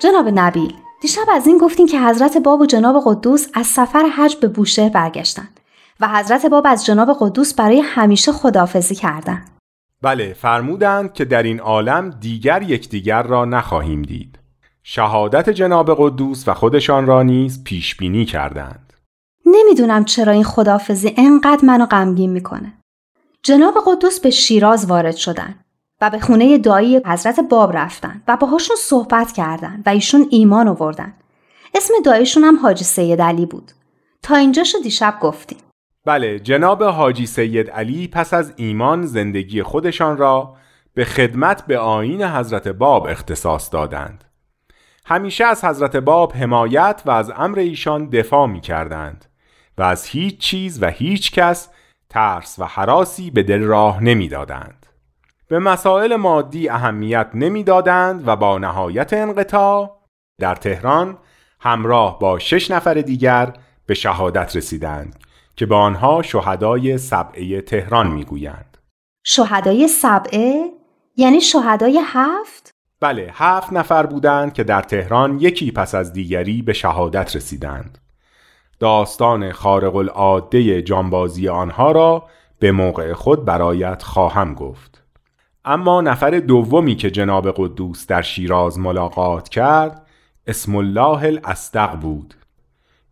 جناب نبیل دیشب از این گفتین که حضرت باب و جناب قدوس از سفر حج به بوشهر برگشتند و حضرت باب از جناب قدوس برای همیشه خدافزی کردند. بله فرمودند که در این عالم دیگر یکدیگر را نخواهیم دید. شهادت جناب قدوس و خودشان را نیز پیش بینی کردند. نمی‌دونم چرا این خدافزی انقدر منو غمگین می‌کنه. جناب قدوس به شیراز وارد شدند. و به خونه دایی حضرت باب رفتن و باهاشون صحبت کردن و ایشون ایمان آوردن. اسم دایشون هم حاجی سید علی بود. تا اینجاشو دیشب گفتیم. بله جناب حاجی سید علی پس از ایمان زندگی خودشان را به خدمت به آین حضرت باب اختصاص دادند. همیشه از حضرت باب حمایت و از امر ایشان دفاع می کردند و از هیچ چیز و هیچ کس ترس و حراسی به دل راه نمی دادند. به مسائل مادی اهمیت نمی‌دادند و با نهایت انقطاع در تهران همراه با شش نفر دیگر به شهادت رسیدند که به آنها شهدای سبعه تهران می‌گویند. شهدای سبعه یعنی شهدای هفت؟ بله هفت نفر بودند که در تهران یکی پس از دیگری به شهادت رسیدند. داستان خارق العاده جانبازی آنها را به موقع خود برایت خواهم گفت. اما نفر دومی که جناب قدوس در شیراز ملاقات کرد اسم الله الاصدق بود.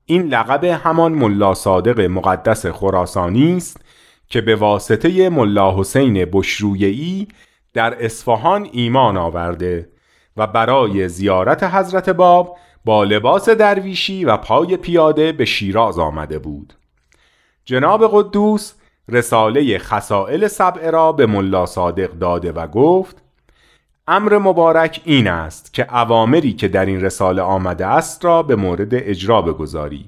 این لقب همان ملا صادق مقدس خراسانی است که به واسطه ملا حسین بشرویی در اصفهان ایمان آورده و برای زیارت حضرت باب با لباس درویشی و پای پیاده به شیراز آمده بود. جناب قدوس رساله خسائل سبعه را به ملا صادق داده و گفت امر مبارک این است که اوامری که در این رساله آمده است را به مورد اجرا بگذاری.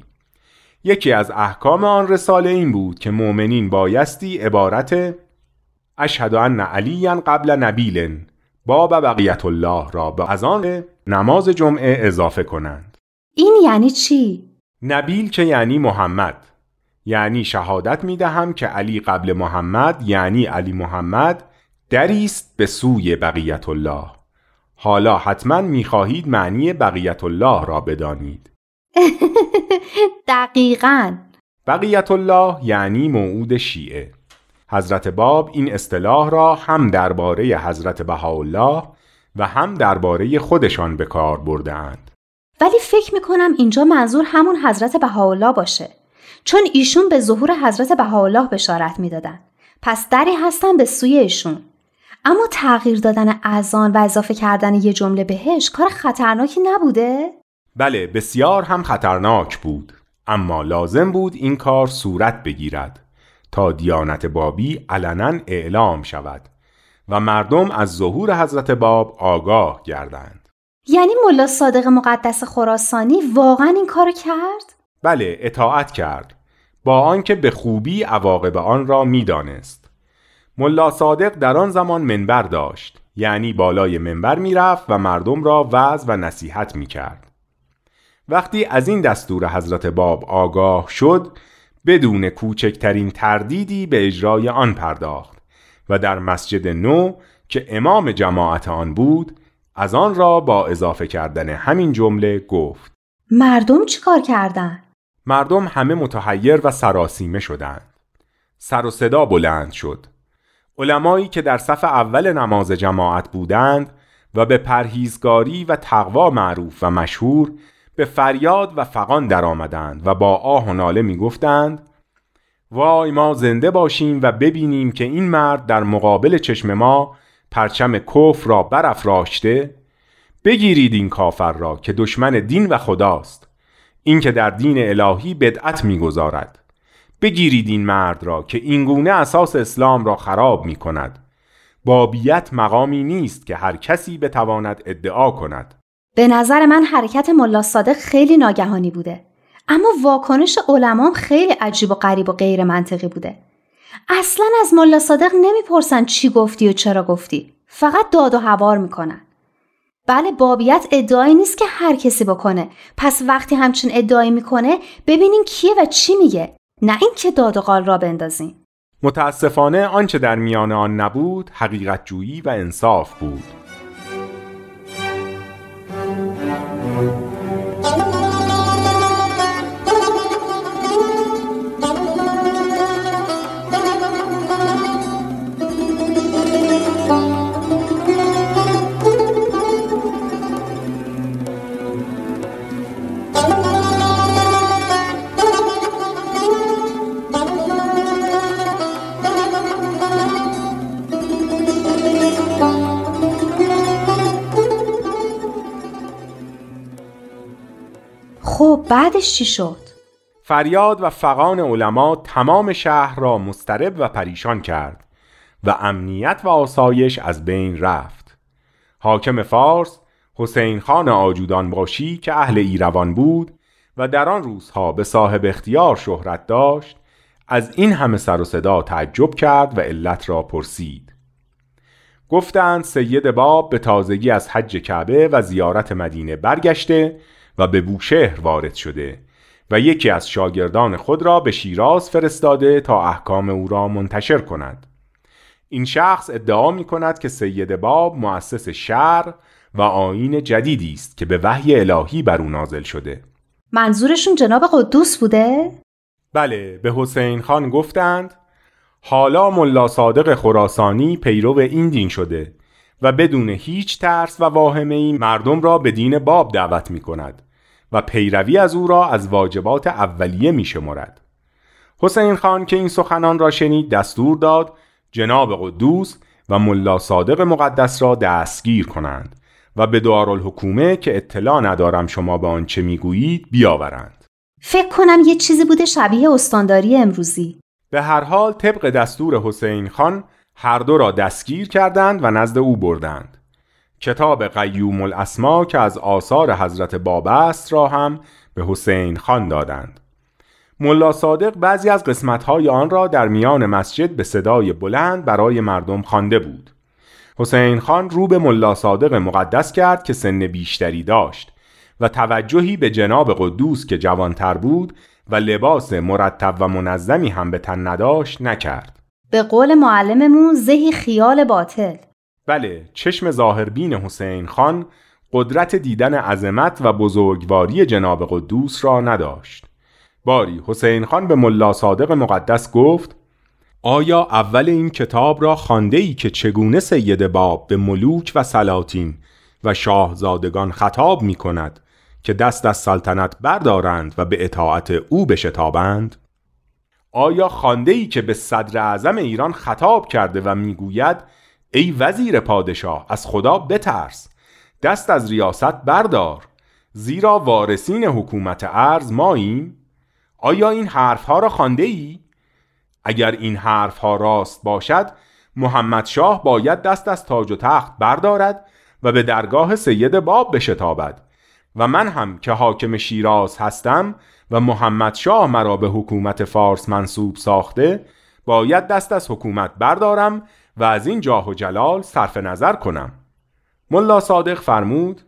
یکی از احکام آن رساله این بود که مؤمنین بایستی عبارت اشهد ان علی قبل نبیل باب بقیت الله را به از آن نماز جمعه اضافه کنند. این یعنی چی؟ نبیل که یعنی محمد. یعنی شهادت می دهم که علی قبل محمد یعنی علی محمد دریست به سوی بقیت الله حالا حتما می خواهید معنی بقیت الله را بدانید. دقیقا. بقیت الله یعنی موعود شیعه. حضرت باب این اصطلاح را هم درباره حضرت بهاءالله و هم درباره خودشان به کار بردهاند. ولی فکر می کنم اینجا منظور همون حضرت بهاءالله باشه. چون ایشون به ظهور حضرت بهاءالله بشارت می‌دادن پس دری هستن به سوی ایشون. اما تغییر دادن اذان و اضافه کردن یه جمله بهش کار خطرناکی نبوده؟ بله بسیار هم خطرناک بود. اما لازم بود این کار صورت بگیرد تا دیانت بابی علنا اعلام شود و مردم از ظهور حضرت باب آگاه گردند. یعنی ملا صادق مقدس خراسانی واقعا این کارو کرد؟ بله اطاعت کرد. با آنکه به خوبی عواقب آن را می‌دانست. ملا صادق در آن زمان منبر داشت یعنی بالای منبر می‌رفت و مردم را وعظ و نصیحت می‌کرد. وقتی از این دستور حضرت باب آگاه شد بدون کوچکترین تردیدی به اجرای آن پرداخت و در مسجد نو که امام جماعت آن بود از آن را با اضافه کردن همین جمله گفت. مردم چیکار کردند مردم همه متحیر و سراسیمه شدند. سر و صدا بلند شد. علمایی که در صف اول نماز جماعت بودند و به پرهیزگاری و تقوا معروف و مشهور به فریاد و فقان درآمدند و با آه و ناله می گفتند وای ما زنده باشیم و ببینیم که این مرد در مقابل چشم ما پرچم کفر را برافراشته بگیرید این کافر را که دشمن دین و خداست اینکه در دین الهی بدعت می‌گذارد. بگیرید این مرد را که اینگونه اساس اسلام را خراب می کند بابیت مقامی نیست که هر کسی بتواند ادعا کند. به نظر من حرکت ملا صادق خیلی ناگهانی بوده. اما واکنش علمام خیلی عجیب و غریب و غیر منطقی بوده. اصلا از ملا صادق نمی‌پرسن چی گفتی و چرا گفتی. فقط داد و هوار می‌کنن. بله بابیت ادعایی نیست که هر کسی بکنه. پس وقتی همچین ادعایی می‌کنه ببینین کیه و چی میگه. نه اینکه داد و قال را بندازین. متاسفانه آنچه در میان آن نبود حقیقت جویی و انصاف بود. بعدش چی شد؟ فریاد و فقان علما تمام شهر را مسترب و پریشان کرد و امنیت و آسایش از بین رفت حاکم فارس حسین خان آجودان باشی که اهل ایروان بود و در آن روزها به صاحب اختیار شهرت داشت از این همه سر و صدا تعجب کرد و علت را پرسید گفتند سید باب به تازگی از حج کعبه و زیارت مدینه برگشته و به بوشهر وارد شده و یکی از شاگردان خود را به شیراز فرستاده تا احکام او را منتشر کند. این شخص ادعا می کند که سید باب مؤسس شهر و آین جدیدی است که به وحی الهی بر او نازل شده. منظورشون جناب قدوس بوده؟ بله به حسین خان گفتند حالا ملا صادق خراسانی پیرو این دین شده و بدون هیچ ترس و واهمه ای مردم را به دین باب دعوت می کند. و پیروی از او را از واجبات اولیه می شمارد. حسین خان که این سخنان را شنید دستور داد جناب قدوس و ملا صادق مقدس را دستگیر کنند و به دارالحکومه که اطلاع ندارم شما به آنچه می‌گویید بیاورند. فکر کنم یه چیزی بوده شبیه استانداری امروزی. به هر حال طبق دستور حسین خان هر دو را دستگیر کردند و نزد او بردند. کتاب قیوم الاسما که از آثار حضرت باب است را هم به حسین خان دادند. ملا صادق بعضی از قسمتهای آن را در میان مسجد به صدای بلند برای مردم خوانده بود. حسین خان رو به ملا صادق مقدس کرد که سن بیشتری داشت و توجهی به جناب قدوس که جوانتر بود و لباس مرتب و منظمی هم به تن نداشت نکرد. به قول معلممون زهی خیال باطل. بله چشم ظاهربین حسین خان قدرت دیدن عظمت و بزرگواری جناب قدوس را نداشت باری حسین خان به ملا صادق مقدس گفت آیا اول این کتاب را خانده ای که چگونه سید باب به ملوک و سلاطین و شاهزادگان خطاب می کند که دست از سلطنت بردارند و به اطاعت او بشتابند؟ آیا خانده ای که به صدر اعظم ایران خطاب کرده و می‌گوید ای وزیر پادشاه از خدا بترس. دست از ریاست بردار. زیرا وارثین حکومت ارز ماییم. آیا این حرفها را خانده ای؟ اگر این حرفها راست باشد محمد شاه باید دست از تاج و تخت بردارد و به درگاه سید باب بشتابد. و من هم که حاکم شیراز هستم و محمد شاه مرا به حکومت فارس منصوب ساخته باید دست از حکومت بردارم و از این جاه و جلال صرف نظر کنم. ملا صادق فرمود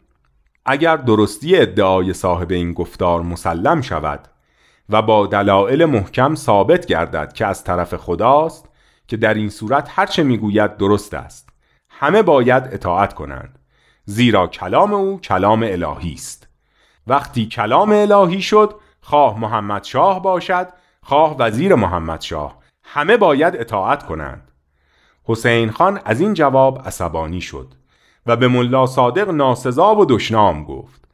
اگر درستی ادعای صاحب این گفتار مسلم شود و با دلایل محکم ثابت گردد که از طرف خداست که در این صورت هرچه می‌گوید درست است. همه باید اطاعت کنند زیرا کلام او کلام الهی است. وقتی کلام الهی شد خواه محمد شاه باشد خواه وزیر محمد شاه. همه باید اطاعت کنند. حسین خان از این جواب عصبانی شد و به ملا صادق ناسزا و دشنام گفت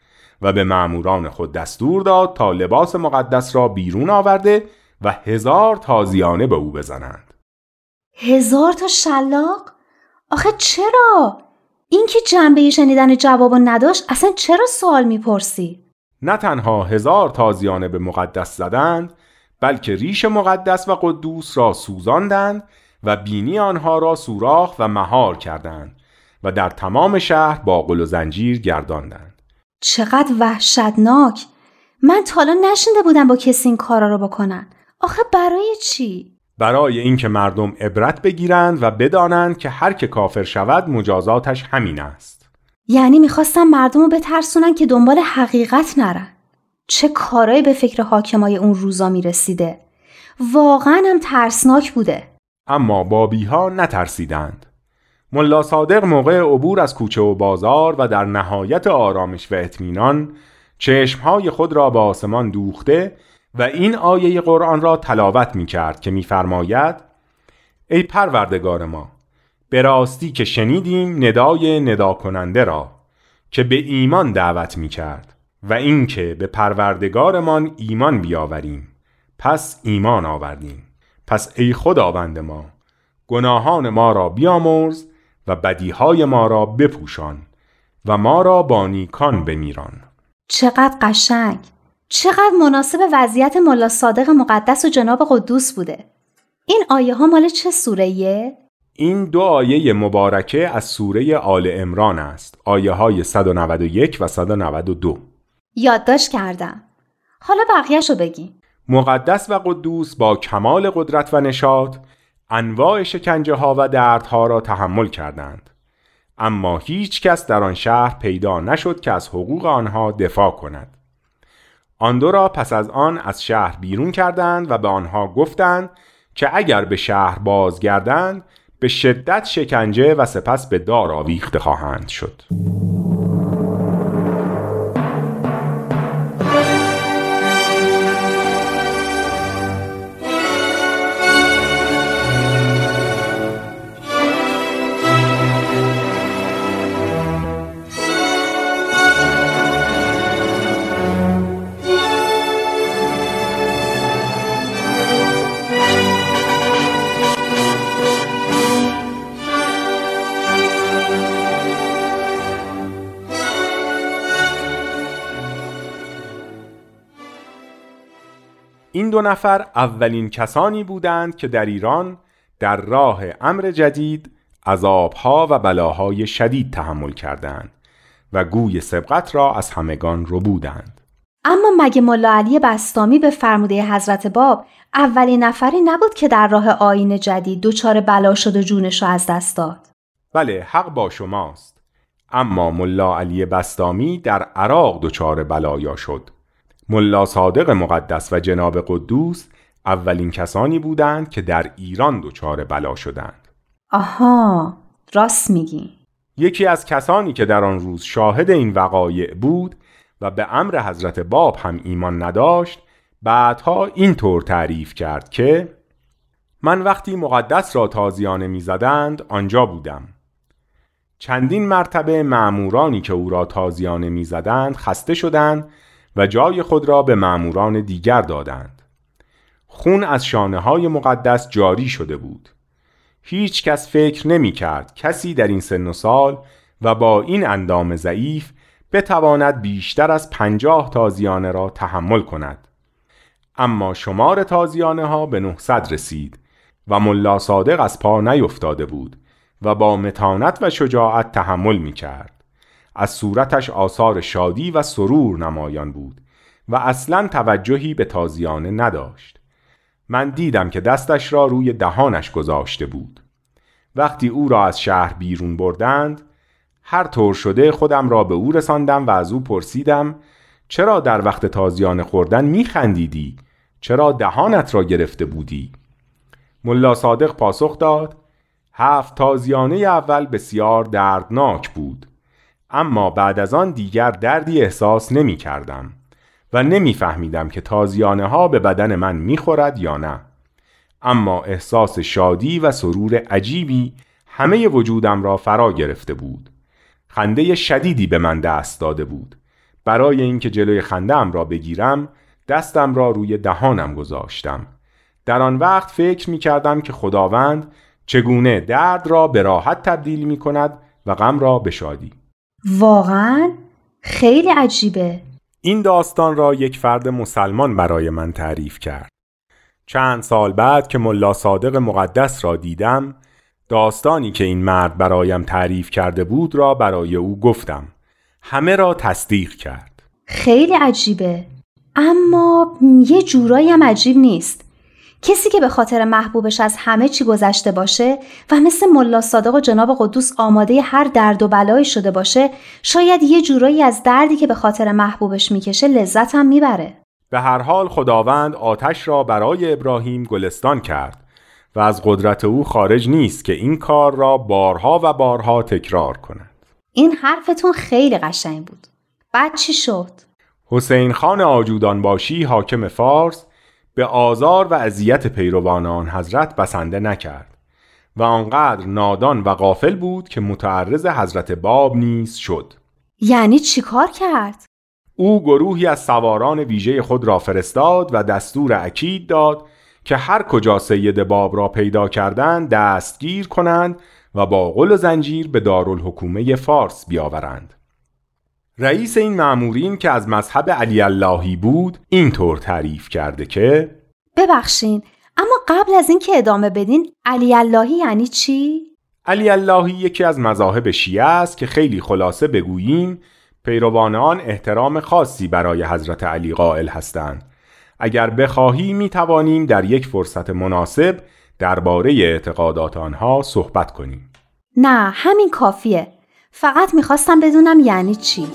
و به معموران خود دستور داد تا لباس مقدس را بیرون آورده و هزار تازیانه به او بزنند هزار تا شلاق؟ آخه چرا؟ این که جنبه شنیدن جواب نداشت اصلا چرا سوال می‌پرسی؟ نه تنها هزار تازیانه به مقدس زدند بلکه ریش مقدس و قدوس را سوزاندند و بینی آنها را سوراخ و مهار کردند و در تمام شهر با قل و زنجیر گرداندند. چقدر وحشتناک! من تا حالا نشنده بودم با کسی این کارا رو بکنن. آخه برای چی؟ برای اینکه مردم عبرت بگیرند و بدانند که هر که کافر شود مجازاتش همین است. یعنی می‌خواستم مردم رو بترسونن که دنبال حقیقت نرن. چه کارایی به فکر حاکمای اون روزا می‌رسیده؟ واقعا هم ترسناک بوده. اما بابی ها نترسیدند. ملا صادق موقع عبور از کوچه و بازار و در نهایت آرامش و اطمینان چشمهای خود را به آسمان دوخته و این آیه قرآن را تلاوت می کرد که میفرماید ای پروردگار ما به راستی که شنیدیم ندای ندا کننده را که به ایمان دعوت می کرد و اینکه به پروردگارمان ایمان بیاوریم پس ایمان آوردیم. پس ای خداوند ما گناهان ما را بیامرز و بدیهای ما را بپوشان و ما را با نیکان بمیران. چقدر قشنگ! چقدر مناسب وضعیت ملا صادق مقدس و جناب قدوس بوده. این آیه ها مال چه سوره این دو آیه مبارکه از سوره آل امران است آیه های 191 و 192 یادداشت کردم. حالا بقیهش رو بگیم مقدس و قدوس با کمال قدرت و نشاط انواع شکنجه ها و دردها را تحمل کردند. اما هیچ کس در آن شهر پیدا نشد که از حقوق آنها دفاع کند. آن دو را پس از آن از شهر بیرون کردند و به آنها گفتند که اگر به شهر بازگردند به شدت شکنجه و سپس به دار آویخته خواهند شد. دو نفر اولین کسانی بودند که در ایران در راه امر جدید عذابها و بلاهای شدید تحمل کردند و گوی سبقت را از همگان رو بودند. اما مگه ملا علی بستامی به فرموده حضرت باب اولین نفری نبود که در راه آین جدید دچار بلا شد و جونش را از دست داد؟ بله حق با شماست. اما ملا علی بستامی در عراق دچار بلایا شد. ملا صادق مقدس و جناب قدوس اولین کسانی بودند که در ایران دچار بلا شدند. آها راست میگی. یکی از کسانی که در آن روز شاهد این وقایع بود و به امر حضرت باب هم ایمان نداشت بعدها اینطور تعریف کرد که من وقتی مقدس را تازیانه می‌زدند آنجا بودم. چندین مرتبه معمورانی که او را تازیانه می‌زدند خسته شدند و جای خود را به معموران دیگر دادند. خون از شانه های مقدس جاری شده بود. هیچ کس فکر نمی کرد کسی در این سن و سال و با این اندام ضعیف بتواند بیشتر از پنجاه تازیانه را تحمل کند. اما شمار تازیانه ها به 900 رسید و ملا صادق از پا نیفتاده بود و با متانت و شجاعت تحمل می کرد. از صورتش آثار شادی و سرور نمایان بود و اصلا توجهی به تازیانه نداشت. من دیدم که دستش را روی دهانش گذاشته بود. وقتی او را از شهر بیرون بردند هر طور شده خودم را به او رساندم و از او پرسیدم چرا در وقت تازیانه خوردن میخندیدی؟ چرا دهانت را گرفته بودی؟ ملا صادق پاسخ داد هفت تازیانه اول بسیار دردناک بود اما بعد از آن دیگر دردی احساس نمی کردم و نمیفهمیدم که تازیانه ها به بدن من می‌خورد یا نه. اما احساس شادی و سرور عجیبی همه وجودم را فرا گرفته بود. خنده شدیدی به من دست داده بود. برای اینکه جلوی خندهام را بگیرم دستم را روی دهانم گذاشتم. در آن وقت فکر می کردم که خداوند چگونه درد را به راحت تبدیل می کند و غم را به شادی. واقعا خیلی عجیبه. این داستان را یک فرد مسلمان برای من تعریف کرد. چند سال بعد که ملا صادق مقدس را دیدم داستانی که این مرد برایم تعریف کرده بود را برای او گفتم. همه را تصدیق کرد. خیلی عجیبه. اما یه جورایی هم عجیب نیست. کسی که به خاطر محبوبش از همه چی گذشته باشه و مثل ملا صادق و جناب قدوس آماده هر درد و بلایی شده باشه شاید یه جورایی از دردی که به خاطر محبوبش می‌کشه لذت هم می‌بره. به هر حال خداوند آتش را برای ابراهیم گلستان کرد و از قدرت او خارج نیست که این کار را بارها و بارها تکرار کند. این حرفتون خیلی قشنگ بود. بعد چی شد؟ حسین خان آجودان باشی حاکم فارس به آزار و اذیت پیروان آن حضرت بسنده نکرد و آنقدر نادان و غافل بود که متعرض حضرت باب نیز شد. یعنی چیکار کرد؟ او گروهی از سواران ویژه خود را فرستاد و دستور اکید داد که هر کجا سید باب را پیدا کردند دستگیر کنند و با قل و زنجیر به دارالحکومه فارس بیاورند. رئیس این معمورین که از مذهب علی اللهی بود اینطور تعریف کرده که ببخشین اما قبل از اینکه ادامه بدین علی اللهی یعنی چی؟ علی اللهی یکی از مذاهب شیعه است که خیلی خلاصه بگوییم پیروان آن احترام خاصی برای حضرت علی قائل هستند. اگر بخواهی می توانیم در یک فرصت مناسب درباره اعتقادات آنها صحبت کنیم. نه همین کافیه. فقط می‌خواستم بدونم یعنی چی.